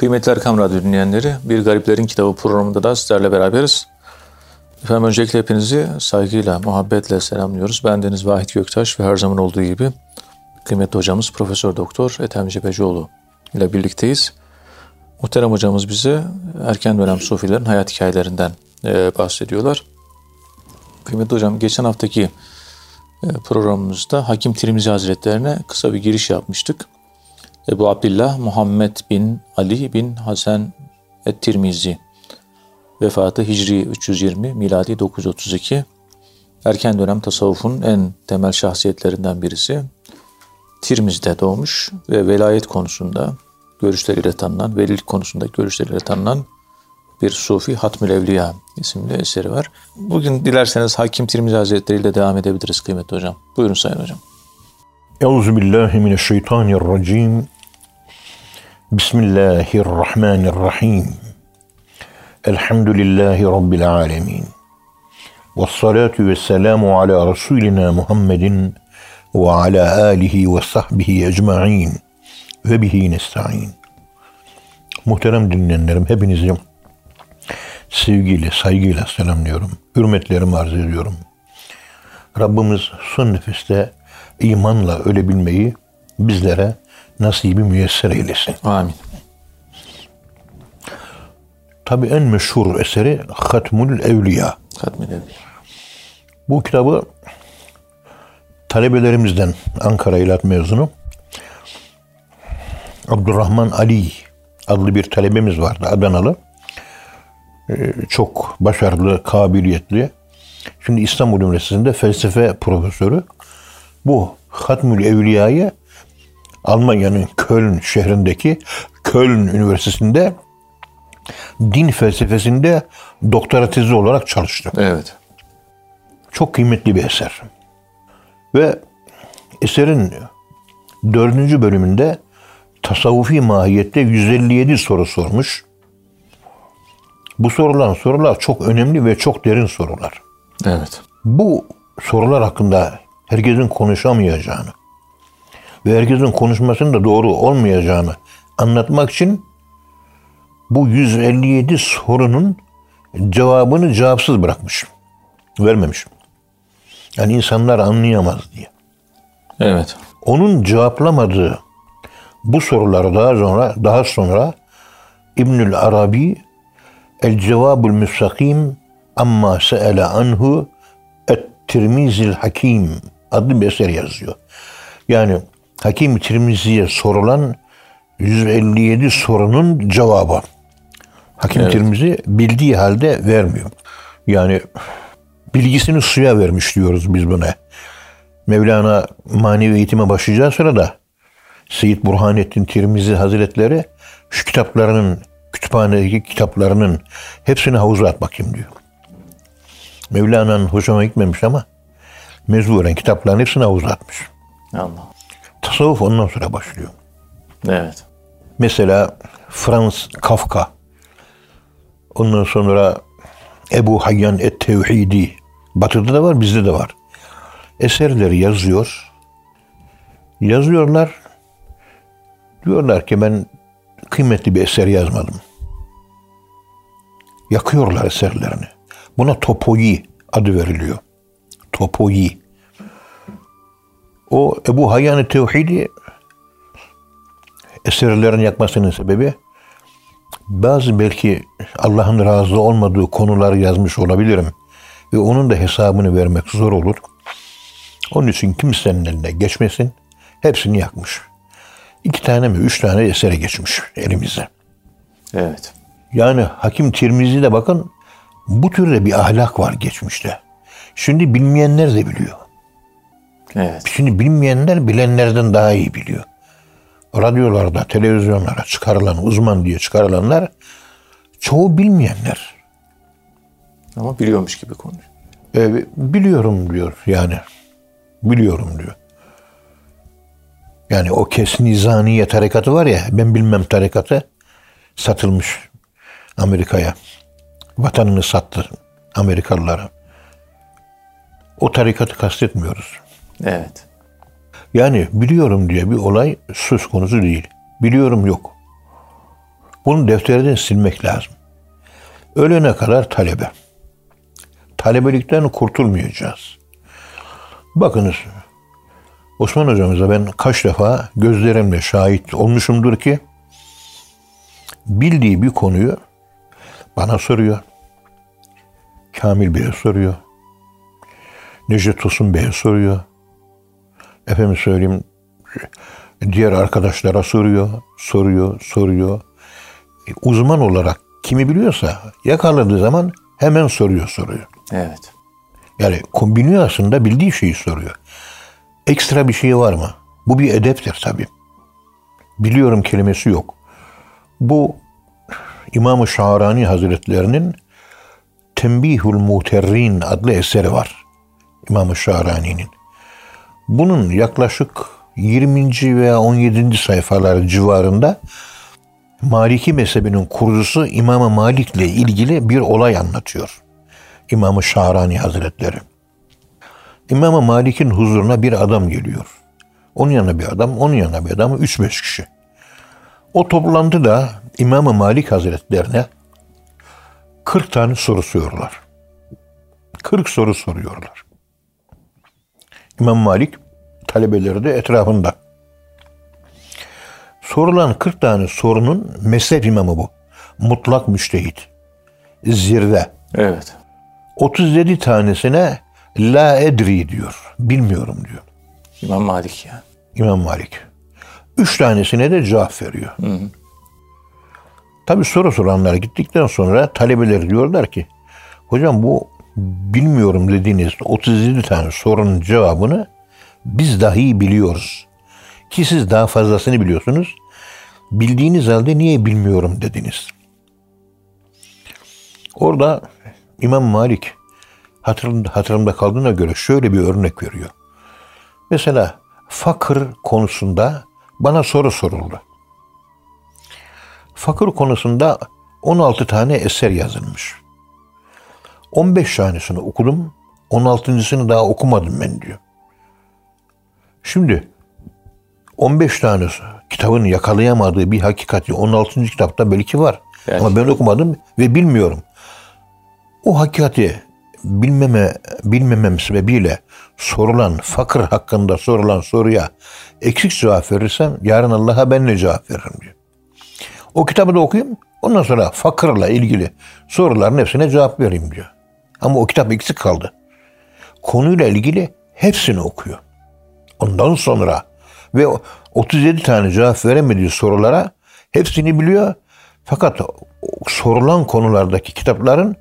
Kıymetli Erkam Radyo dinleyenleri, Bir Gariplerin Kitabı programında da sizlerle beraberiz. Efendim öncelikle hepinizi saygıyla, muhabbetle selamlıyoruz. Ben Deniz Vahit Göktaş ve her zaman olduğu gibi kıymetli hocamız Profesör Doktor Ethem Cebecioğlu ile birlikteyiz. Muhterem hocamız bize erken dönem sufilerin hayat hikayelerinden e, bahsediyorlar. Kıymetli hocam geçen haftaki e, programımızda Hakim Tirmizi Hazretlerine kısa bir giriş yapmıştık. Ebu Abdillah Muhammed bin Ali bin Hasan et-Tirmizi vefatı Hicri 320 miladi 932 erken dönem tasavvufun en temel şahsiyetlerinden birisi. Tirmiz'de doğmuş ve velayet konusunda görüşleriyle tanınan, velilik konusunda görüşleriyle tanınan bir Sufi Hatmül Evliya isimli eseri var. Bugün dilerseniz Hakim Tirmizi Hazretleri ile devam edebiliriz kıymetli hocam. Buyurun sayın hocam. Euzu billahi mineşşeytanirracim. Bismillahirrahmanirrahim. Elhamdülillahi rabbil alamin. Ves salatu vesselamu ala rasulina Muhammedin ve ala alihi ve sahbihi ecmaîn ve bihi nestaîn. Muhterem dinleyenlerim hepinizi sevgiyle, saygıyla selamlıyorum. Hürmetlerimi arz ediyorum. Rabbimiz son nefeste imanla ölebilmeyi bizlere nasibi müyesser eylesin. Amin. Tabi en meşhur eseri Hatmul Evliya. Hatmül Evliya. Bu kitabı talebelerimizden Ankara İlat mezunu Abdurrahman Ali adlı bir talebemiz vardı Adanalı. Ee, çok başarılı, kabiliyetli. Şimdi İstanbul Üniversitesi'nde felsefe profesörü. Bu Hatmül Evliya'yı Almanya'nın Köln şehrindeki Köln Üniversitesi'nde din felsefesinde doktora tezi olarak çalıştı. Evet. Çok kıymetli bir eser. Ve eserin dördüncü bölümünde tasavvufi mahiyette 157 soru sormuş. Bu sorulan sorular çok önemli ve çok derin sorular. Evet. Bu sorular hakkında herkesin konuşamayacağını ve herkesin konuşmasının da doğru olmayacağını anlatmak için bu 157 sorunun cevabını cevapsız bırakmış. Vermemiş. Yani insanlar anlayamaz diye. Evet. Onun cevaplamadığı bu soruları daha sonra daha sonra İbnül Arabi El Cevabul Müstakim amma se'ele anhu et Tirmizil Hakim adlı bir eser yazıyor. Yani Hakim Tirmizi'ye sorulan 157 sorunun cevabı. Hakim Evet. Tirmizi bildiği halde vermiyor. Yani bilgisini suya vermiş diyoruz biz buna. Mevlana manevi eğitime başlayacağı sırada Seyyid Burhanettin Tirmizi Hazretleri şu kitaplarının kütüphanedeki kitaplarının hepsini havuza at bakayım diyor. Mevlana'nın hoşuma gitmemiş ama mecburen kitapların hepsini havuza atmış. Allah. Tasavvuf ondan sonra başlıyor. Evet. Mesela Franz Kafka. Ondan sonra Ebu Hayyan et-Tevhidi. Batı'da da var, bizde de var. Eserleri yazıyor. Yazıyorlar. Diyorlar ki ben kıymetli bir eser yazmadım. Yakıyorlar eserlerini. Buna topoyi adı veriliyor. Topoyi. O Ebu Hayyan Tevhidi eserlerini yakmasının sebebi bazı belki Allah'ın razı olmadığı konuları yazmış olabilirim ve onun da hesabını vermek zor olur. Onun için kimsenin eline geçmesin. Hepsini yakmış. İki tane mi üç tane esere geçmiş elimize. Evet. Yani Hakim Tirmizi'de bakın bu türde bir ahlak var geçmişte. Şimdi bilmeyenler de biliyor. Evet. Şimdi bilmeyenler bilenlerden daha iyi biliyor. Radyolarda, televizyonlara çıkarılan, uzman diye çıkarılanlar çoğu bilmeyenler. Ama biliyormuş gibi konuşuyor. E, biliyorum diyor yani. Biliyorum diyor. Yani o Kesnizaniye tarikatı var ya, ben bilmem tarikatı satılmış Amerika'ya. Vatanını sattı Amerikalılara. O tarikatı kastetmiyoruz. Evet. Yani biliyorum diye bir olay söz konusu değil. Biliyorum yok. Bunu defterden silmek lazım. Ölene kadar talebe. Talebelikten kurtulmayacağız. Bakınız Osman hocamıza ben kaç defa gözlerimle şahit olmuşumdur ki bildiği bir konuyu bana soruyor. Kamil Bey'e soruyor. Necdet Tosun Bey'e soruyor. Efendim söyleyeyim diğer arkadaşlara soruyor, soruyor, soruyor. E, uzman olarak kimi biliyorsa yakaladığı zaman hemen soruyor, soruyor. Evet. Yani kombiniyor aslında bildiği şeyi soruyor. Ekstra bir şey var mı? Bu bir edeptir tabii. Biliyorum kelimesi yok. Bu İmam-ı Şahrani Hazretlerinin Tembihul Muterrin adlı eseri var. İmam-ı Şahrani'nin. Bunun yaklaşık 20. veya 17. sayfalar civarında Maliki mezhebinin kurucusu İmam-ı Malik ile ilgili bir olay anlatıyor. İmam-ı Şahrani Hazretleri. İmam-ı Malik'in huzuruna bir adam geliyor. Onun yanına bir adam, onun yanına bir adam, 3-5 kişi. O toplantıda İmam-ı Malik Hazretlerine 40 tane soru soruyorlar. 40 soru soruyorlar. İmam Malik talebeleri de etrafında. Sorulan 40 tane sorunun mezhep imamı bu. Mutlak müştehit. Zirve. Evet. 37 tanesine la edri diyor. Bilmiyorum diyor. İmam Malik yani. İmam Malik. Üç tanesine de cevap veriyor. Tabi soru soranlar gittikten sonra talebeler diyorlar ki hocam bu bilmiyorum dediğiniz 37 tane sorunun cevabını biz dahi biliyoruz. Ki siz daha fazlasını biliyorsunuz. Bildiğiniz halde niye bilmiyorum dediniz. Orada İmam Malik hatırımda, hatırımda kaldığına göre şöyle bir örnek veriyor. Mesela fakir konusunda bana soru soruldu. Fakir konusunda 16 tane eser yazılmış. 15 tanesini okudum, 16.sını daha okumadım ben diyor. Şimdi 15 tane kitabın yakalayamadığı bir hakikati 16. kitapta belki var. Belki. Ama ben okumadım ve bilmiyorum. O hakikati bilmeme bilmemem sebebiyle sorulan fakir hakkında sorulan soruya eksik cevap verirsem yarın Allah'a ben ne cevap veririm diyor. O kitabı da okuyayım. Ondan sonra fakirle ilgili soruların hepsine cevap vereyim diyor. Ama o kitap eksik kaldı. Konuyla ilgili hepsini okuyor. Ondan sonra ve 37 tane cevap veremediği sorulara hepsini biliyor. Fakat sorulan konulardaki kitapların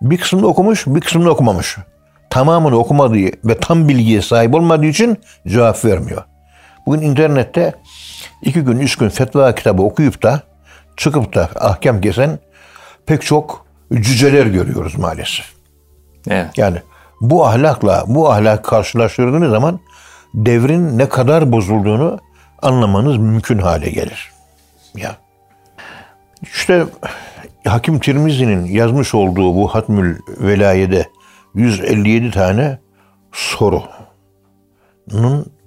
bir kısmını okumuş, bir kısmını okumamış. Tamamını okumadığı ve tam bilgiye sahip olmadığı için cevap vermiyor. Bugün internette iki gün, üç gün fetva kitabı okuyup da çıkıp da ahkam kesen pek çok cüceler görüyoruz maalesef. Evet. Yani bu ahlakla bu ahlak karşılaştırdığınız zaman devrin ne kadar bozulduğunu anlamanız mümkün hale gelir. Ya. İşte Hakim Tirmizi'nin yazmış olduğu bu Hatmül Velaye'de 157 tane sorunun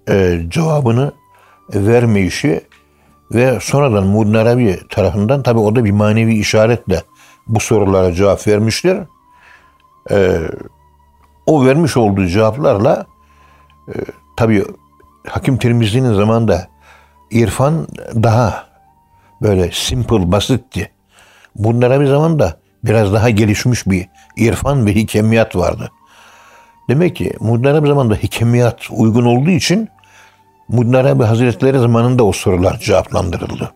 e, cevabını vermeyişi ve sonradan Muğdin Arabi tarafından tabi o da bir manevi işaretle bu sorulara cevap vermiştir. E, o vermiş olduğu cevaplarla e, tabi Hakim Tirmizi'nin zamanında irfan daha böyle simple, basitti. Bunlara bir zaman da biraz daha gelişmiş bir irfan ve hikemiyat vardı. Demek ki Muddin bir zamanda hikemiyat uygun olduğu için Muddin Arabi Hazretleri zamanında o sorular cevaplandırıldı.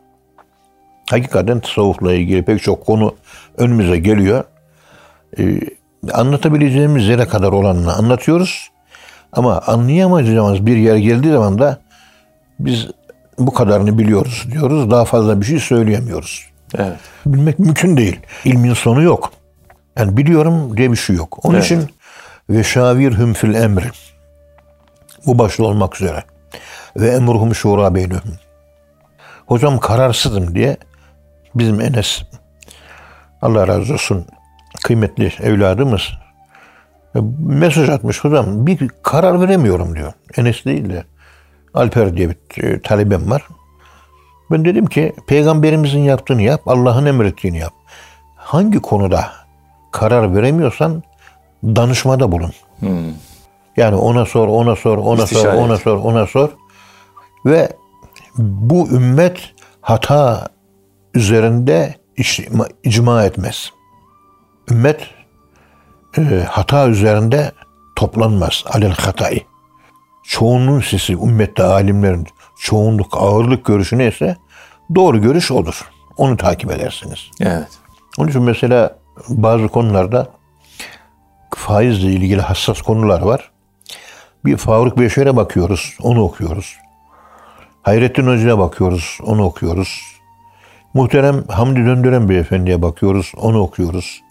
Hakikaten tasavvufla ilgili pek çok konu önümüze geliyor. Ee, anlatabileceğimiz yere kadar olanını anlatıyoruz. Ama anlayamayacağımız bir yer geldiği zaman da biz bu kadarını biliyoruz diyoruz. Daha fazla bir şey söyleyemiyoruz. Evet. Bilmek mümkün değil. İlmin sonu yok. Yani biliyorum diye bir şey yok. Onun Evet. için ve şavirhum fil emri. Bu başta olmak üzere. Ve emruhum şura beynühüm. Hocam kararsızım diye bizim Enes Allah razı olsun kıymetli evladımız e, mesaj atmış hocam bir karar veremiyorum diyor. Enes değil de Alper diye bir e, talebem var. Ben dedim ki peygamberimizin yaptığını yap, Allah'ın emrettiğini yap. Hangi konuda karar veremiyorsan danışmada bulun. Yani ona sor, ona sor, ona İstişare sor, ona et. sor, ona sor. Ve bu ümmet hata üzerinde icma, icma etmez. Ümmet e, hata üzerinde toplanmaz. Alel hatayı. Çoğunluğun sesi, ümmette alimlerin çoğunluk, ağırlık görüşü neyse doğru görüş odur. Onu takip edersiniz. Evet. Onun için mesela bazı konularda faizle ilgili hassas konular var. Bir Faruk Beşer'e bakıyoruz, onu okuyoruz. Hayrettin Hoca'ya bakıyoruz, onu okuyoruz. Muhterem Hamdi Döndüren Beyefendi'ye bakıyoruz, onu okuyoruz.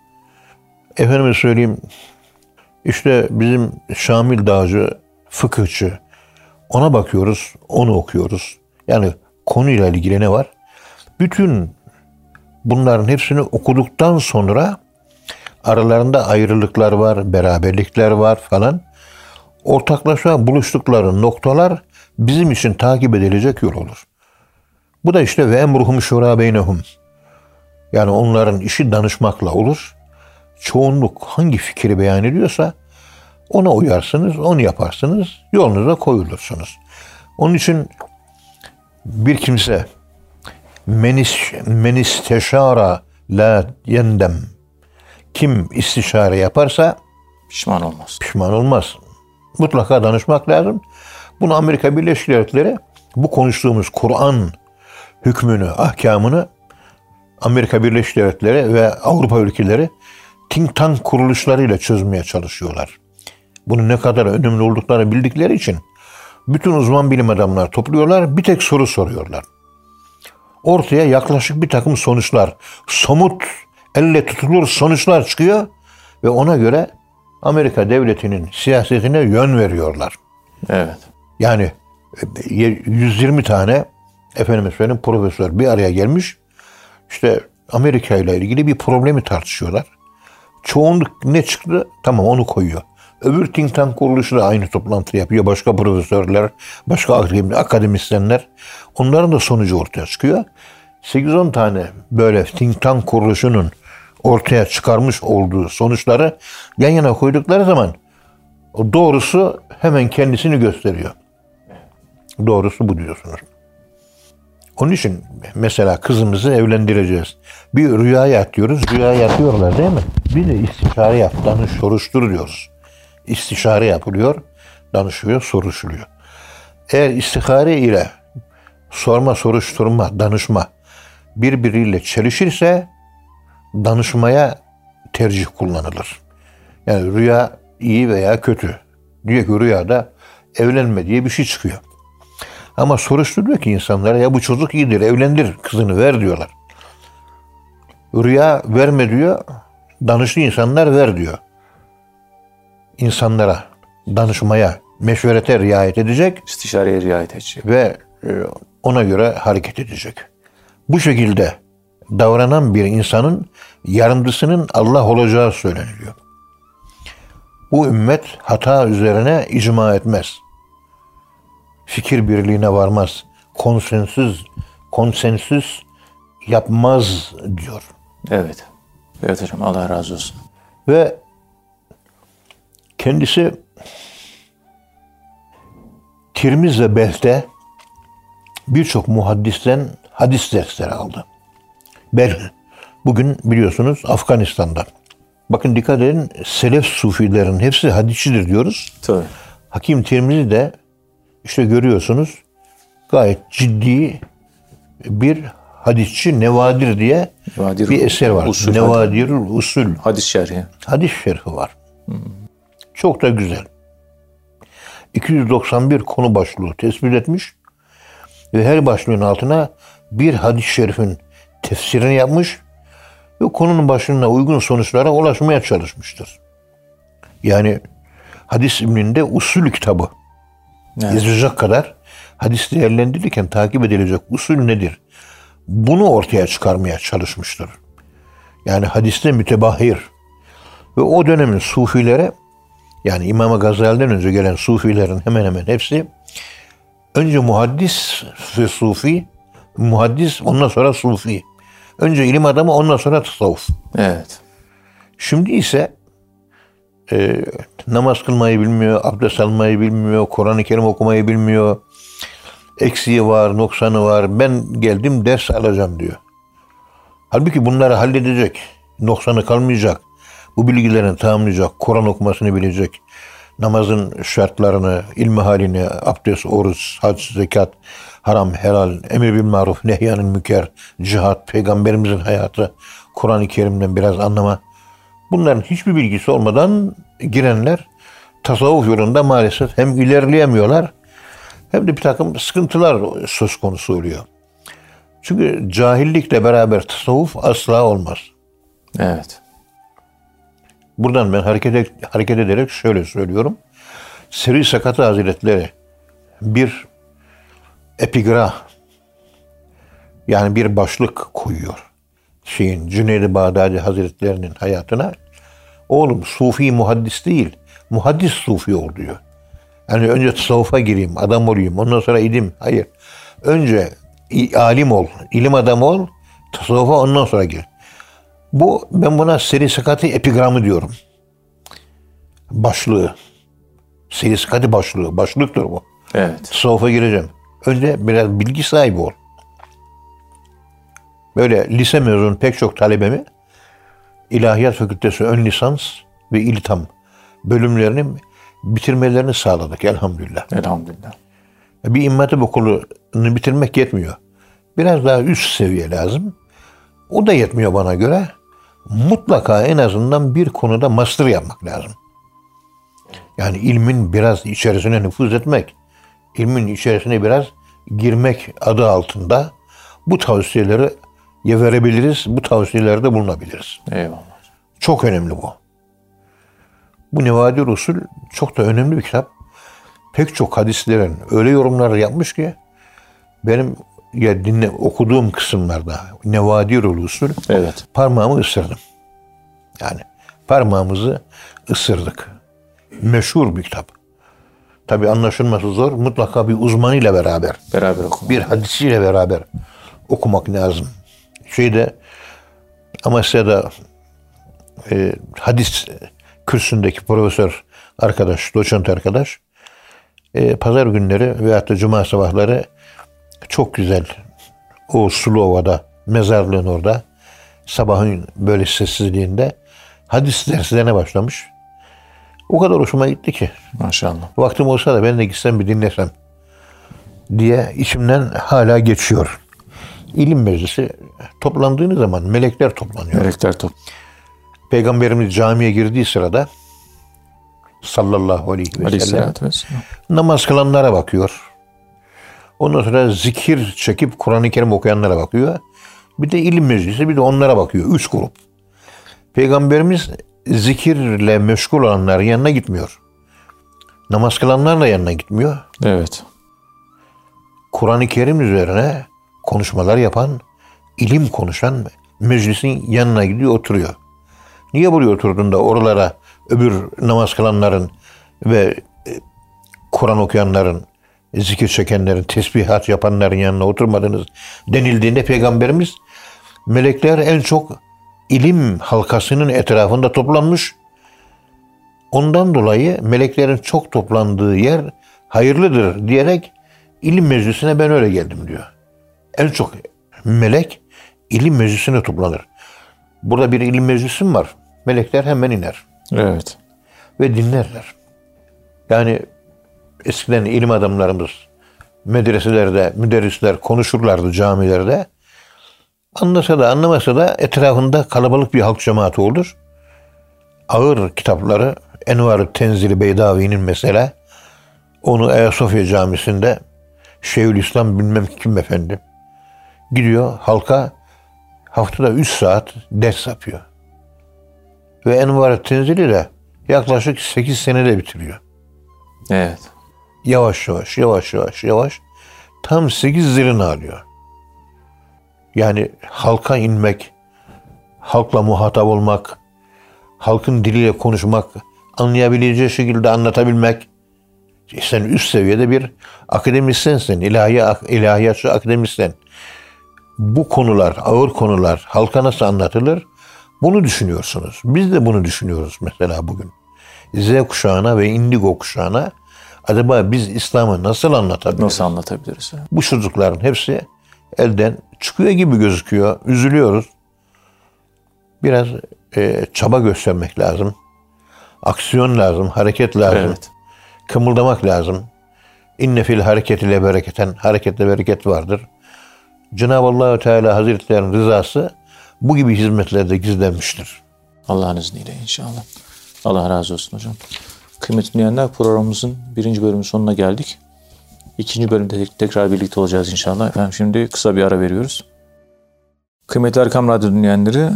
Efendime söyleyeyim, işte bizim Şamil Dağcı, fıkıhçı, ona bakıyoruz, onu okuyoruz. Yani konuyla ilgili ne var? Bütün bunların hepsini okuduktan sonra aralarında ayrılıklar var, beraberlikler var falan. Ortaklaşa buluştukları noktalar bizim için takip edilecek yol olur. Bu da işte ve emruhum şura beynehum. Yani onların işi danışmakla olur. Çoğunluk hangi fikri beyan ediyorsa ona uyarsınız, onu yaparsınız, yolunuza koyulursunuz. Onun için bir kimse menis, menisteşara la yendem kim istişare yaparsa Pişman olmaz. pişman olmaz. Mutlaka danışmak lazım. Bunu Amerika Birleşik Devletleri bu konuştuğumuz Kur'an hükmünü, ahkamını Amerika Birleşik Devletleri ve Avrupa ülkeleri think tank kuruluşlarıyla çözmeye çalışıyorlar. Bunun ne kadar önemli olduklarını bildikleri için bütün uzman bilim adamlar topluyorlar, bir tek soru soruyorlar. Ortaya yaklaşık bir takım sonuçlar, somut, elle tutulur sonuçlar çıkıyor ve ona göre Amerika devletinin siyasetine yön veriyorlar. Evet. Yani e, 120 tane efendim söyleyeyim profesör bir araya gelmiş. İşte Amerika ile ilgili bir problemi tartışıyorlar. Çoğunluk ne çıktı? Tamam onu koyuyor. Öbür think tank kuruluşu da aynı toplantı yapıyor. Başka profesörler, başka akademi- akademisyenler. Onların da sonucu ortaya çıkıyor. 8-10 tane böyle think tank kuruluşunun ortaya çıkarmış olduğu sonuçları yan yana koydukları zaman doğrusu hemen kendisini gösteriyor. Doğrusu bu diyorsunuz. Onun için mesela kızımızı evlendireceğiz. Bir rüyaya yatıyoruz. Rüyaya yatıyorlar değil mi? Bir de istişare yap, danış, soruştur diyoruz. İstişare yapılıyor, danışılıyor, soruşuluyor. Eğer istihare ile sorma, soruşturma, danışma birbiriyle çelişirse danışmaya tercih kullanılır. Yani rüya iyi veya kötü. Diyor ki rüyada evlenme diye bir şey çıkıyor. Ama soruşturuyor ki insanlara ya bu çocuk iyidir evlendir kızını ver diyorlar. Rüya verme diyor. Danışlı insanlar ver diyor. İnsanlara danışmaya, meşverete riayet edecek İstişareye riayet edecek. ve e, ona göre hareket edecek. Bu şekilde davranan bir insanın yardımcısının Allah olacağı söyleniliyor. Bu ümmet hata üzerine icma etmez. Fikir birliğine varmaz. Konsensüs, konsensüs yapmaz diyor. Evet. Evet hocam Allah razı olsun. Ve kendisi Tirmiz ve Belh'te birçok muhaddisten hadis dersleri aldı. Belh bugün biliyorsunuz Afganistan'da. Bakın dikkat edin Selef Sufilerin hepsi hadisçidir diyoruz. Tabii. Hakim Tirmizi de işte görüyorsunuz gayet ciddi bir hadisçi Nevadir diye Nevadir bir eser var. Usul. Nevadir Usul Hadis şerhi. hadis şerifi var. Çok da güzel. 291 konu başlığı tespit etmiş ve her başlığın altına bir hadis şerifin tefsirini yapmış ve konunun başlığına uygun sonuçlara ulaşmaya çalışmıştır. Yani hadis ilminde usul kitabı Evet. yazacak kadar hadis değerlendirirken takip edilecek usul nedir? Bunu ortaya çıkarmaya çalışmıştır. Yani hadiste mütebahir. Ve o dönemin sufilere yani İmam Gazali'den önce gelen sufilerin hemen hemen hepsi önce muhaddis ve sufi muhaddis, ondan sonra sufi. Önce ilim adamı, ondan sonra tasavvuf. Evet. Şimdi ise e, namaz kılmayı bilmiyor, abdest almayı bilmiyor, Kur'an-ı Kerim okumayı bilmiyor. Eksiği var, noksanı var. Ben geldim ders alacağım diyor. Halbuki bunları halledecek. Noksanı kalmayacak. Bu bilgilerini tamamlayacak. Kur'an okumasını bilecek. Namazın şartlarını, ilmi halini, abdest, oruç, hac, zekat, haram, helal, emir bil maruf, nehyanın müker, cihat, peygamberimizin hayatı, Kur'an-ı Kerim'den biraz anlama. Bunların hiçbir bilgisi olmadan girenler tasavvuf yolunda maalesef hem ilerleyemiyorlar hem de bir takım sıkıntılar söz konusu oluyor. Çünkü cahillikle beraber tasavvuf asla olmaz. Evet. Buradan ben hareket, hareket ederek şöyle söylüyorum. Seri Sakatı Hazretleri bir epigra yani bir başlık koyuyor. Şeyin Cüneyd-i Bağdadi Hazretlerinin hayatına. Oğlum sufi muhaddis değil, muhaddis sufi ol diyor. Yani önce tasavvufa gireyim, adam olayım, ondan sonra ilim. Hayır. Önce alim ol, ilim adamı ol, tasavvufa ondan sonra gir. Bu ben buna seri sakatı epigramı diyorum. Başlığı. Seri sakatı başlığı. Başlıktır bu. Evet. Tasavvufa gireceğim. Önce biraz bilgi sahibi ol. Böyle lise mezunu pek çok talebemi İlahiyat Fakültesi ön lisans ve iltam bölümlerini bitirmelerini sağladık elhamdülillah. Elhamdülillah. Bir İmam Hatip okulunu bitirmek yetmiyor. Biraz daha üst seviye lazım. O da yetmiyor bana göre. Mutlaka en azından bir konuda master yapmak lazım. Yani ilmin biraz içerisine nüfuz etmek, ilmin içerisine biraz girmek adı altında bu tavsiyeleri verebiliriz, bu tavsiyelerde bulunabiliriz. Eyvallah. Çok önemli bu. Bu Nevadir Usul çok da önemli bir kitap. Pek çok hadislerin öyle yorumlar yapmış ki benim ya dinle okuduğum kısımlarda Nevadir Usul Evet. parmağımı ısırdım. Yani parmağımızı ısırdık. Meşhur bir kitap. Tabi anlaşılması zor. Mutlaka bir uzmanıyla beraber, Beraber okuma. bir hadisiyle beraber okumak lazım. Şeyde Amasya'da e, hadis kürsündeki profesör arkadaş, doçent arkadaş e, pazar günleri veyahut da cuma sabahları çok güzel o Sulova'da, mezarlığın orada sabahın böyle sessizliğinde hadis derslerine başlamış. O kadar hoşuma gitti ki. Maşallah. Vaktim olsa da ben de gitsem bir dinlesem diye içimden hala geçiyor. İlim meclisi toplandığınız zaman melekler toplanıyor. Melekler top. Peygamberimiz camiye girdiği sırada sallallahu aleyhi ve sellem namaz kılanlara bakıyor. Ondan sonra zikir çekip Kur'an-ı Kerim okuyanlara bakıyor. Bir de ilim meclisi bir de onlara bakıyor. Üç grup. Peygamberimiz zikirle meşgul olanların yanına gitmiyor. Namaz kılanlarla yanına gitmiyor. Evet. Kur'an-ı Kerim üzerine konuşmalar yapan, ilim konuşan meclisin yanına gidiyor oturuyor. Niye buraya oturdun da oralara öbür namaz kılanların ve e, Kur'an okuyanların, zikir çekenlerin, tesbihat yapanların yanına oturmadınız denildiğinde Peygamberimiz melekler en çok ilim halkasının etrafında toplanmış. Ondan dolayı meleklerin çok toplandığı yer hayırlıdır diyerek ilim meclisine ben öyle geldim diyor. En çok melek ilim meclisine toplanır. Burada bir ilim meclisi mi var? Melekler hemen iner Evet. ve dinlerler. Yani eskiden ilim adamlarımız medreselerde, müderrisler konuşurlardı camilerde. Anlasa da anlamasa da etrafında kalabalık bir halk cemaati olur. Ağır kitapları Envar-ı Tenzili Beydavi'nin mesela onu Ayasofya Camisi'nde Şeyhülislam bilmem kim efendi gidiyor halka haftada 3 saat ders yapıyor. Ve Envar-ı Tenzili de yaklaşık 8 senede bitiriyor. Evet. Yavaş yavaş, yavaş yavaş, yavaş. Tam 8 zilini alıyor. Yani halka inmek, halkla muhatap olmak, halkın diliyle konuşmak, anlayabileceği şekilde anlatabilmek. Sen üst seviyede bir akademisyensin, ilahi, ilahiyatçı akademisyen. Bu konular, ağır konular halka nasıl anlatılır? Bunu düşünüyorsunuz. Biz de bunu düşünüyoruz mesela bugün. Z kuşağına ve indigo kuşağına acaba biz İslam'ı nasıl anlatabiliriz? Nasıl anlatabiliriz? Bu çocukların hepsi elden çıkıyor gibi gözüküyor. Üzülüyoruz. Biraz e, çaba göstermek lazım. Aksiyon lazım, hareket lazım. Evet. Kımıldamak lazım. İnne fil hareket ile bereketen, hareketle bereket vardır. Cenab-ı allah Teala Hazretlerinin rızası bu gibi hizmetlerde gizlenmiştir. Allah'ın izniyle inşallah. Allah razı olsun hocam. Kıymetli dinleyenler programımızın birinci bölümün sonuna geldik. İkinci bölümde tekrar birlikte olacağız inşallah. Efendim şimdi kısa bir ara veriyoruz. Kıymetli Erkam Radyo dinleyenleri,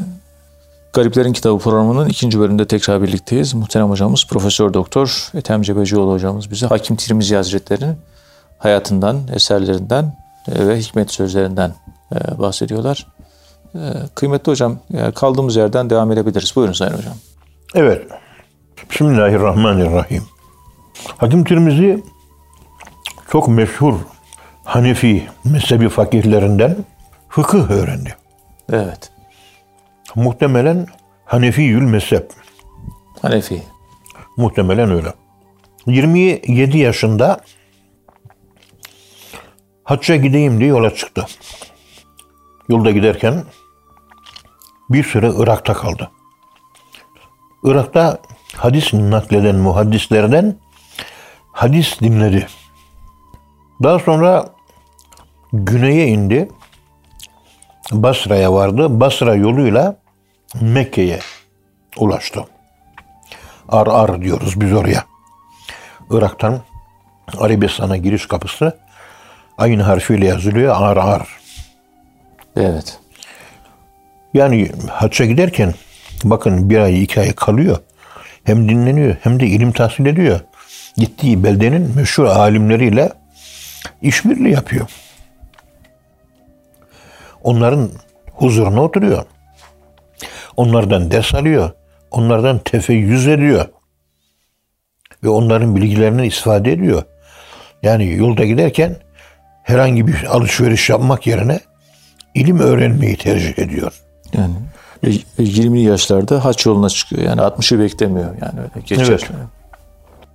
Gariplerin Kitabı programının ikinci bölümünde tekrar birlikteyiz. Muhterem hocamız Profesör Doktor Ethem Cebecioğlu hocamız bize Hakim Tirmizi Hazretleri'nin hayatından, eserlerinden ve hikmet sözlerinden e, bahsediyorlar. E, kıymetli hocam, kaldığımız yerden devam edebiliriz. Buyurun Sayın Hocam. Evet. Bismillahirrahmanirrahim. Hakim Tirmizi çok meşhur Hanefi mezhebi fakirlerinden fıkıh öğrendi. Evet. Muhtemelen Hanefiyül mezhep. Hanefi. Muhtemelen öyle. 27 yaşında hacca gideyim diye yola çıktı. Yolda giderken bir süre Irak'ta kaldı. Irak'ta hadis nakleden muhaddislerden hadis dinledi. Daha sonra güneye indi. Basra'ya vardı. Basra yoluyla Mekke'ye ulaştı. Ar Ar diyoruz biz oraya. Irak'tan Arabistan'a giriş kapısı aynı harfiyle yazılıyor Ar Ar. Evet. Yani hacca giderken bakın bir ay iki ay kalıyor. Hem dinleniyor hem de ilim tahsil ediyor. Gittiği beldenin meşhur alimleriyle işbirliği yapıyor. Onların huzuruna oturuyor. Onlardan ders alıyor. Onlardan tefeyyüz ediyor. Ve onların bilgilerini istifade ediyor. Yani yolda giderken herhangi bir alışveriş yapmak yerine ilim öğrenmeyi tercih ediyor. Yani 20 yaşlarda haç yoluna çıkıyor. Yani 60'ı beklemiyor. Yani öyle geç Evet.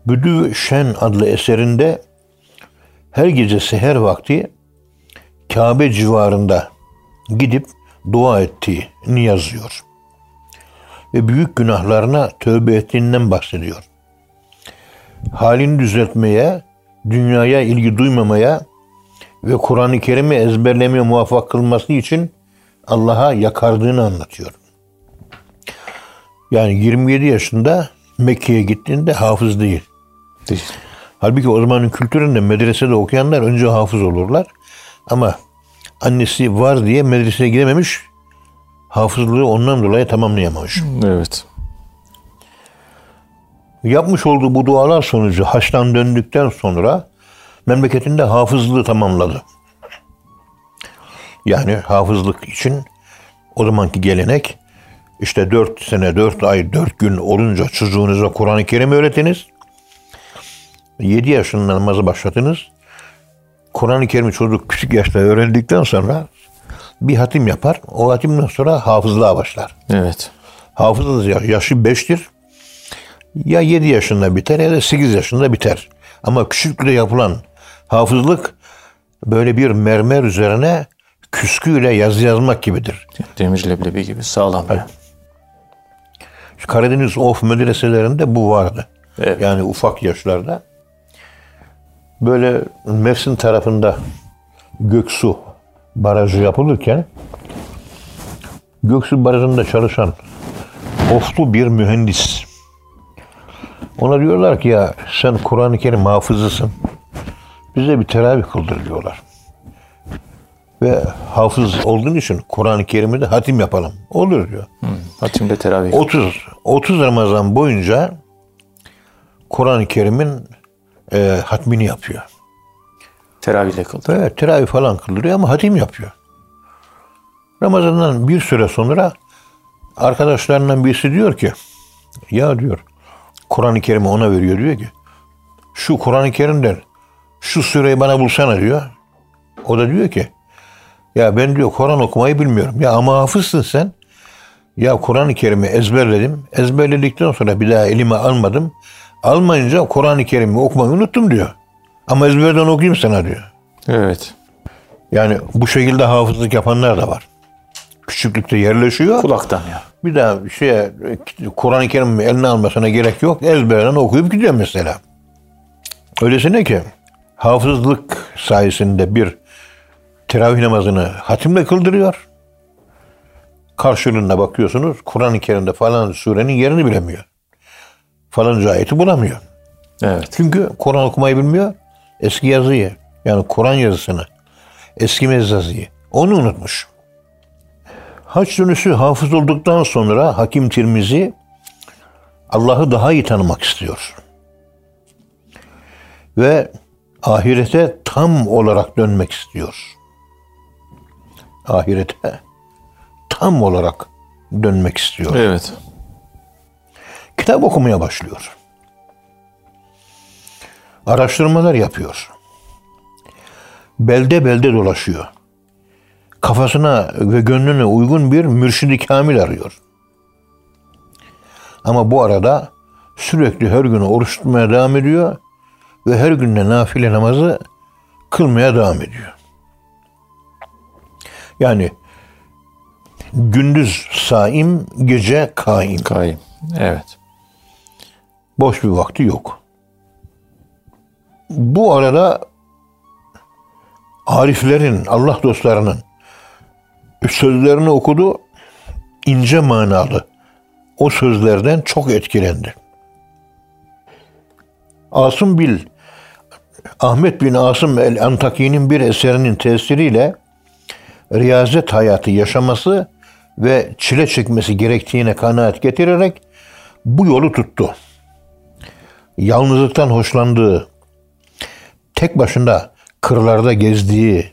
Büdü Şen adlı eserinde her gece seher vakti Kabe civarında gidip dua ettiğini yazıyor. Ve büyük günahlarına tövbe ettiğinden bahsediyor. Halini düzeltmeye, dünyaya ilgi duymamaya ve Kur'an-ı Kerim'i ezberlemeye muvaffak kılması için Allah'a yakardığını anlatıyor. Yani 27 yaşında Mekke'ye gittiğinde hafız değil. Değil. Halbuki o zamanın kültüründe medresede okuyanlar önce hafız olurlar. Ama annesi var diye medreseye gidememiş. Hafızlığı ondan dolayı tamamlayamamış. Evet. Yapmış olduğu bu dualar sonucu haçtan döndükten sonra memleketinde hafızlığı tamamladı. Yani hafızlık için o zamanki gelenek işte 4 sene, 4 ay, 4 gün olunca çocuğunuza Kur'an-ı Kerim öğretiniz. 7 yaşında namazı başlatınız. Kur'an-ı Kerim'i çocuk küçük yaşta öğrendikten sonra bir hatim yapar. O hatimden sonra hafızlığa başlar. Evet. Hafızlık yaşı 5'tir. Ya 7 yaşında biter ya da 8 yaşında biter. Ama küçüklükte yapılan hafızlık böyle bir mermer üzerine küsküyle yazı yazmak gibidir. Demir leblebi gibi sağlam. Şu Karadeniz Of medreselerinde bu vardı. Evet. Yani ufak yaşlarda. Böyle Mersin tarafında Göksu Barajı yapılırken Göksu Barajı'nda çalışan oflu bir mühendis. Ona diyorlar ki ya sen Kur'an-ı Kerim hafızısın. Bize bir teravih kıldır diyorlar. Ve hafız olduğun için Kur'an-ı Kerim'i de hatim yapalım. Olur diyor. Hatimde teravih. 30 30 Ramazan boyunca Kur'an-ı Kerim'in e, hatmini yapıyor. Teravihle kıldı. Evet, teravih falan kıldırıyor ama hatim yapıyor. Ramazan'dan bir süre sonra arkadaşlarından birisi diyor ki ya diyor Kur'an-ı Kerim'i ona veriyor diyor ki şu Kur'an-ı Kerim'den şu süreyi bana bulsana diyor. O da diyor ki Ya ben diyor Kur'an okumayı bilmiyorum. Ya ama hafızsın sen. Ya Kur'an-ı Kerim'i ezberledim. Ezberledikten sonra bir daha elime almadım. Almayınca Kur'an-ı Kerim'i okumayı unuttum diyor. Ama ezberden okuyayım sana diyor. Evet. Yani bu şekilde hafızlık yapanlar da var. Küçüklükte yerleşiyor. Kulaktan ya. Bir daha şeye Kur'an-ı Kerim eline almasına gerek yok. Ezberden okuyup gidiyor mesela. Öylesine ki hafızlık sayesinde bir teravih namazını hatimle kıldırıyor. Karşılığında bakıyorsunuz Kur'an-ı Kerim'de falan surenin yerini bilemiyor. Falanca ayeti bulamıyor. Evet. Çünkü Kur'an okumayı bilmiyor. Eski yazıyı yani Kur'an yazısını eski yazıyı onu unutmuş. Haç dönüşü hafız olduktan sonra Hakim Tirmizi Allah'ı daha iyi tanımak istiyor. Ve ahirete tam olarak dönmek istiyor. Ahirete tam olarak dönmek istiyor. Evet. Kitap okumaya başlıyor. Araştırmalar yapıyor. Belde belde dolaşıyor. Kafasına ve gönlüne uygun bir mürşidi kamil arıyor. Ama bu arada sürekli her gün oruç tutmaya devam ediyor ve her gün de nafile namazı kılmaya devam ediyor. Yani gündüz saim, gece kaim. Kaim. Evet. Boş bir vakti yok. Bu arada ariflerin, Allah dostlarının sözlerini okudu. ince manalı. O sözlerden çok etkilendi. Asım Bil, Ahmet bin Asım el Antaki'nin bir eserinin tesiriyle riyazet hayatı yaşaması ve çile çekmesi gerektiğine kanaat getirerek bu yolu tuttu. Yalnızlıktan hoşlandığı, tek başına kırlarda gezdiği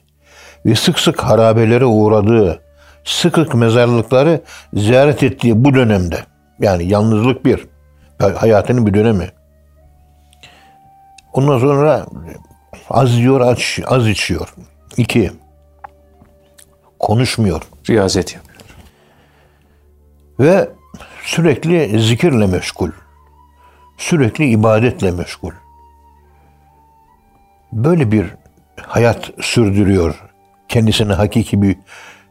ve sık sık harabelere uğradığı, sık sık mezarlıkları ziyaret ettiği bu dönemde, yani yalnızlık bir, hayatının bir dönemi. Ondan sonra az yiyor, az, az içiyor. İki, konuşmuyor. Riyazet yapıyor. Ve sürekli zikirle meşgul. Sürekli ibadetle meşgul. Böyle bir hayat sürdürüyor. Kendisine hakiki bir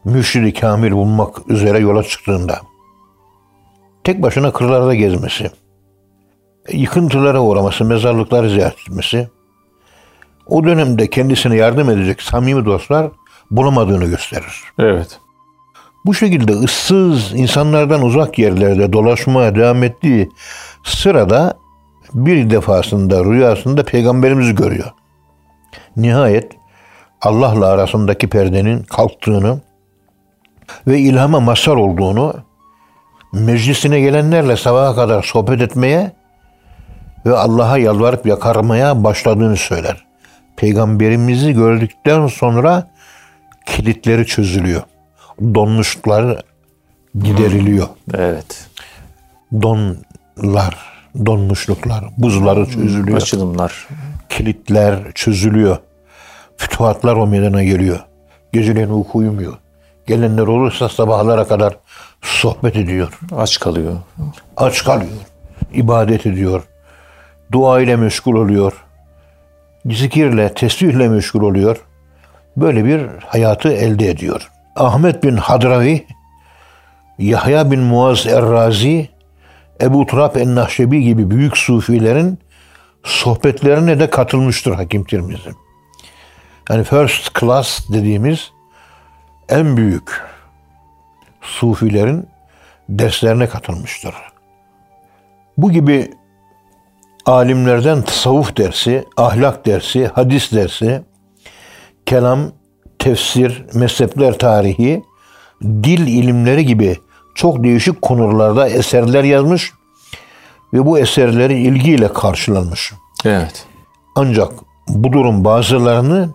mürşidi kamil bulmak üzere yola çıktığında. Tek başına kırlarda gezmesi, yıkıntılara uğraması, mezarlıkları ziyaret etmesi, o dönemde kendisine yardım edecek samimi dostlar bulamadığını gösterir. Evet. Bu şekilde ıssız, insanlardan uzak yerlerde dolaşmaya devam ettiği sırada bir defasında rüyasında peygamberimizi görüyor. Nihayet Allah'la arasındaki perdenin kalktığını ve ilhama mazhar olduğunu meclisine gelenlerle sabaha kadar sohbet etmeye ve Allah'a yalvarıp yakarmaya başladığını söyler. Peygamberimizi gördükten sonra kilitleri çözülüyor. Donmuşluklar gideriliyor. Evet. Donlar, donmuşluklar, buzları çözülüyor. Açılımlar. Kilitler çözülüyor. Fütuhatlar o meydana geliyor. Geceleyin uyku uyumuyor. Gelenler olursa sabahlara kadar sohbet ediyor. Aç kalıyor. Aç kalıyor. ibadet ediyor. Dua ile meşgul oluyor. Zikirle, tesbihle meşgul oluyor. Böyle bir hayatı elde ediyor. Ahmet bin Hadravi, Yahya bin Muaz Errazi, Ebu Turab en-Nahşebi gibi büyük sufilerin sohbetlerine de katılmıştır Hakim Tirmizi. Yani first class dediğimiz en büyük sufilerin derslerine katılmıştır. Bu gibi alimlerden tasavvuf dersi, ahlak dersi, hadis dersi, kelam, tefsir, mezhepler tarihi, dil ilimleri gibi çok değişik konularda eserler yazmış ve bu eserleri ilgiyle karşılanmış. Evet. Ancak bu durum bazılarını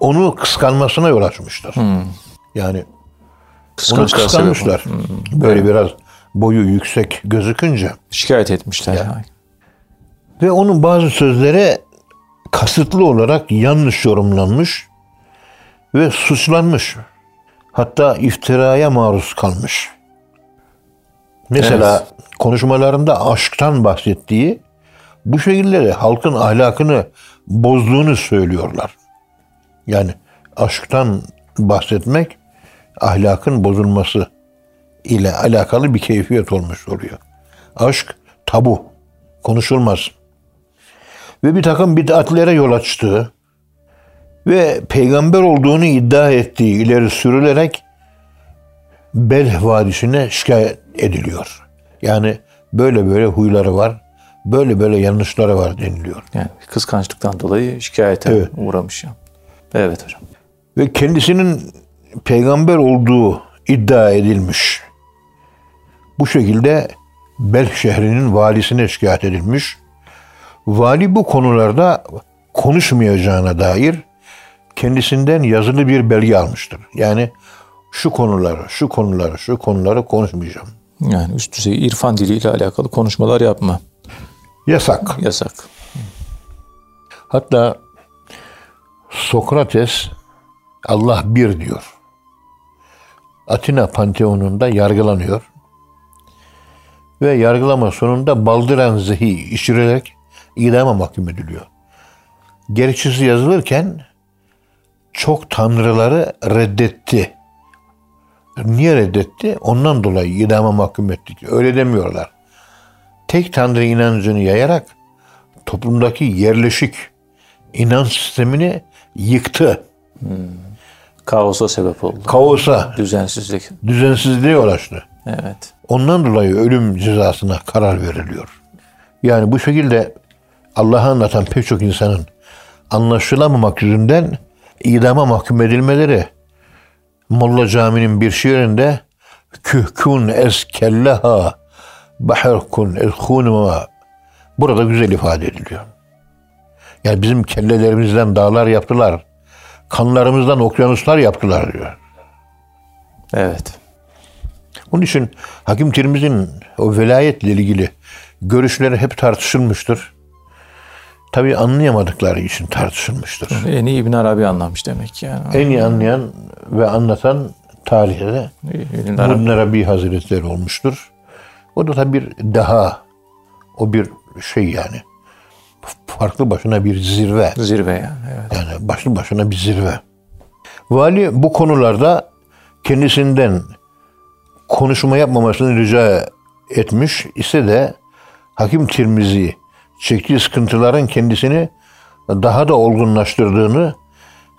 onu kıskanmasına yol açmıştır. Yani onu Kıskançlığa sebep kıskanmışlar. Hmm. Böyle biraz boyu yüksek gözükünce. Şikayet etmişler. Ya. Ve onun bazı sözleri kasıtlı olarak yanlış yorumlanmış ve suçlanmış. Hatta iftiraya maruz kalmış. Mesela konuşmalarında aşktan bahsettiği bu şekilde de halkın ahlakını bozduğunu söylüyorlar. Yani aşktan bahsetmek ahlakın bozulması ile alakalı bir keyfiyet olmuş oluyor. Aşk tabu, konuşulmaz. Ve bir takım bid'atlere yol açtığı ve peygamber olduğunu iddia ettiği ileri sürülerek Bel Vadisi'ne şikayet ediliyor. Yani böyle böyle huyları var, böyle böyle yanlışları var deniliyor. Yani kıskançlıktan dolayı şikayete Evet. uğramış. Evet hocam. Ve kendisinin peygamber olduğu iddia edilmiş. Bu şekilde Bel şehrinin valisine şikayet edilmiş. Vali bu konularda konuşmayacağına dair kendisinden yazılı bir belge almıştır. Yani şu konuları, şu konuları, şu konuları konuşmayacağım. Yani üst düzey irfan diliyle alakalı konuşmalar yapma. Yasak. Yasak. Hatta Sokrates Allah bir diyor. Atina Panteonu'nda yargılanıyor. Ve yargılama sonunda baldıran zehi içirilerek idama mahkum ediliyor. Gerekçesi yazılırken çok tanrıları reddetti. Niye reddetti? Ondan dolayı idama mahkum ettik. Öyle demiyorlar. Tek tanrı inancını yayarak toplumdaki yerleşik inanç sistemini yıktı. Kaosa sebep oldu. Kaosa, Düzensizlik. düzensizliğe yol açtı. Evet. Ondan dolayı ölüm cezasına karar veriliyor. Yani bu şekilde Allah'ı anlatan pek çok insanın anlaşılamamak yüzünden idama mahkum edilmeleri Molla Cami'nin bir şiirinde kühkün es kelleha bahrkun el hunuma burada güzel ifade ediliyor. Yani bizim kellelerimizden dağlar yaptılar. Kanlarımızdan okyanuslar yaptılar diyor. Evet. Onun için Hakim Tirmiz'in o velayetle ilgili görüşleri hep tartışılmıştır. Tabii anlayamadıkları için tartışılmıştır. En iyi İbn Arabi anlamış demek ki yani. En iyi anlayan ve anlatan tarihte de İbn Arabi. İbn Arabi Hazretleri olmuştur. O da tabii bir daha, o bir şey yani farklı başına bir zirve. Zirve yani. Evet. Yani başlı başına bir zirve. Vali bu konularda kendisinden konuşma yapmamasını rica etmiş ise de Hakim Tirmizi çektiği sıkıntıların kendisini daha da olgunlaştırdığını,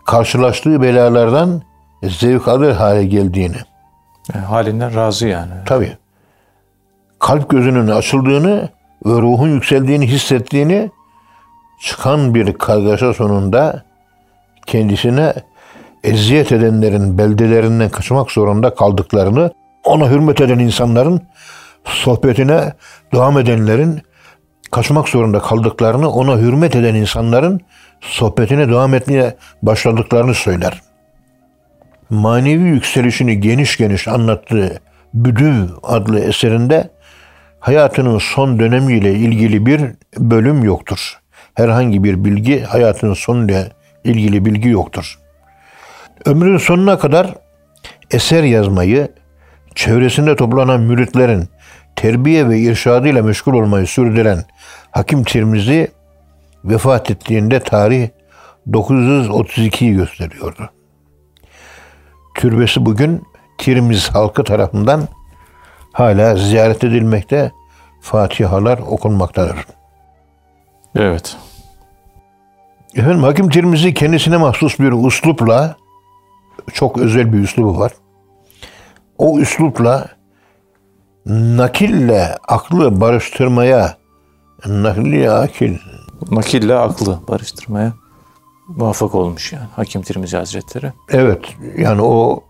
karşılaştığı belalardan zevk alır hale geldiğini. Yani halinden razı yani. Tabii. Kalp gözünün açıldığını ve ruhun yükseldiğini hissettiğini çıkan bir kargaşa sonunda kendisine eziyet edenlerin beldelerinden kaçmak zorunda kaldıklarını, ona hürmet eden insanların sohbetine devam edenlerin kaçmak zorunda kaldıklarını, ona hürmet eden insanların sohbetine devam etmeye başladıklarını söyler. Manevi yükselişini geniş geniş anlattığı Büdü adlı eserinde hayatının son dönemiyle ilgili bir bölüm yoktur. Herhangi bir bilgi, hayatının sonuyla ilgili bilgi yoktur. Ömrün sonuna kadar eser yazmayı, çevresinde toplanan müritlerin terbiye ve irşadıyla meşgul olmayı sürdüren Hakim Tirmizi vefat ettiğinde tarih 932'yi gösteriyordu. Türbesi bugün Tirmiz halkı tarafından hala ziyaret edilmekte, fatihalar okunmaktadır. Evet. Efendim Hakim Tirmizi kendisine mahsus bir üslupla, çok özel bir üslubu var. O üslupla nakille aklı barıştırmaya, nakli akil, Nakille aklı barıştırmaya muvaffak olmuş yani Hakim Tirmizi Hazretleri. evet yani o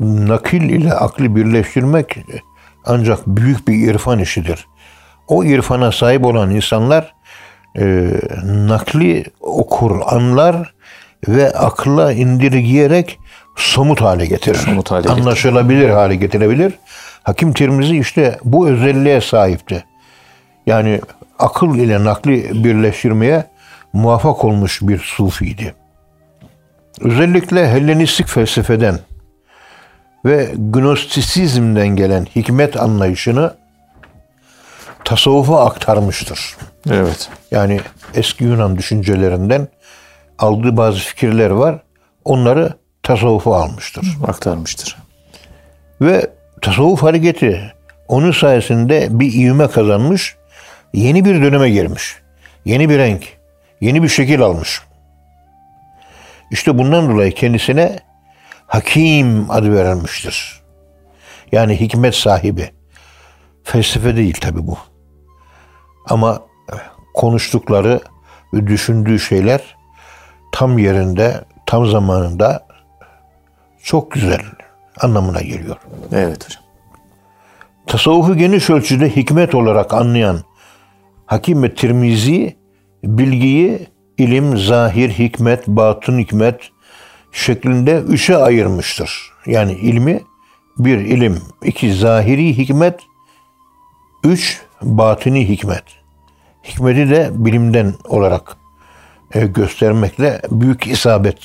nakil ile aklı birleştirmek ancak büyük bir irfan işidir. O irfana sahip olan insanlar e, nakli okur, anlar ve akla indirgeyerek somut hale getirir. Somut hale getirir. Anlaşılabilir hale getirebilir. Hakim Tirmizi işte bu özelliğe sahipti. Yani akıl ile nakli birleştirmeye muvaffak olmuş bir sufiydi. Özellikle Hellenistik felsefeden ve gnostisizmden gelen hikmet anlayışını tasavvufa aktarmıştır. Evet. Yani eski Yunan düşüncelerinden aldığı bazı fikirler var. Onları tasavvufa almıştır. Aktarmıştır. Ve tasavvuf hareketi onun sayesinde bir ivme kazanmış, yeni bir döneme girmiş. Yeni bir renk, yeni bir şekil almış. İşte bundan dolayı kendisine Hakim adı verilmiştir. Yani hikmet sahibi. Felsefe değil tabi bu. Ama konuştukları ve düşündüğü şeyler tam yerinde, tam zamanında çok güzel anlamına geliyor. Evet hocam. Tasavvufu geniş ölçüde hikmet olarak anlayan Hakim ve Tirmizi bilgiyi ilim, zahir, hikmet, batın hikmet şeklinde üçe ayırmıştır. Yani ilmi bir ilim, iki zahiri hikmet, üç batini hikmet. Hikmeti de bilimden olarak e, göstermekle büyük isabet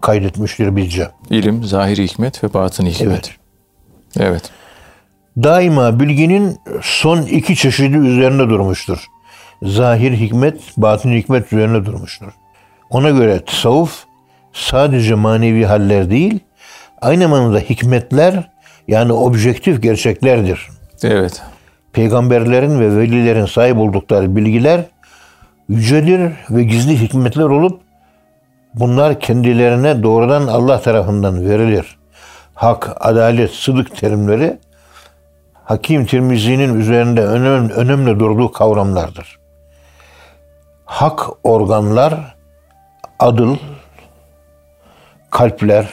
kaydetmiştir bizce. İlim, zahiri hikmet ve batın hikmet. Evet. Evet. Daima bilginin son iki çeşidi üzerine durmuştur. Zahir hikmet, batın hikmet üzerine durmuştur. Ona göre tasavvuf sadece manevi haller değil, aynı zamanda hikmetler yani objektif gerçeklerdir. Evet. Peygamberlerin ve velilerin sahip oldukları bilgiler yücedir ve gizli hikmetler olup bunlar kendilerine doğrudan Allah tarafından verilir. Hak, adalet, sıdık terimleri Hakim Tirmizi'nin üzerinde önemli, önemli durduğu kavramlardır. Hak organlar, adıl, kalpler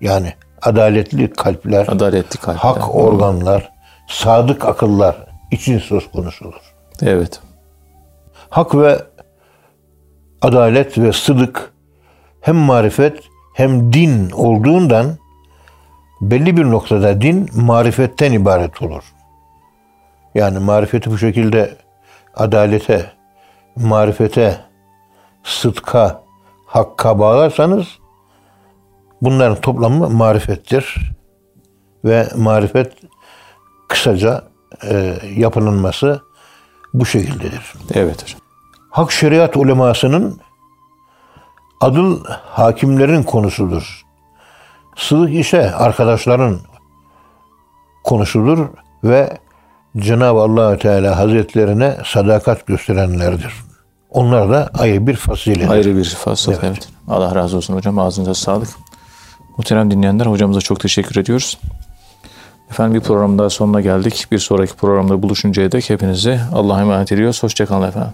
yani adaletli kalpler, Adaletli kalpler. hak organlar, sadık akıllar için söz konusudur. Evet. Hak ve adalet ve sıdık hem marifet hem din olduğundan belli bir noktada din marifetten ibaret olur. Yani marifeti bu şekilde adalete, marifete, sıdka, hakka bağlarsanız bunların toplamı marifettir. Ve marifet kısaca e, yapılanması bu şekildedir. Evet hocam. Hak şeriat ulemasının adıl hakimlerin konusudur. Sıdık ise arkadaşların konusudur ve Cenab-ı allah Teala Hazretlerine sadakat gösterenlerdir. Onlar da ayrı bir fazilet. Ayrı bir fasıl. Evet. Allah razı olsun hocam. Ağzınıza sağlık. Muhterem dinleyenler hocamıza çok teşekkür ediyoruz. Efendim bir program daha sonuna geldik. Bir sonraki programda buluşuncaya dek hepinizi Allah'a emanet ediyoruz. Hoşçakalın efendim.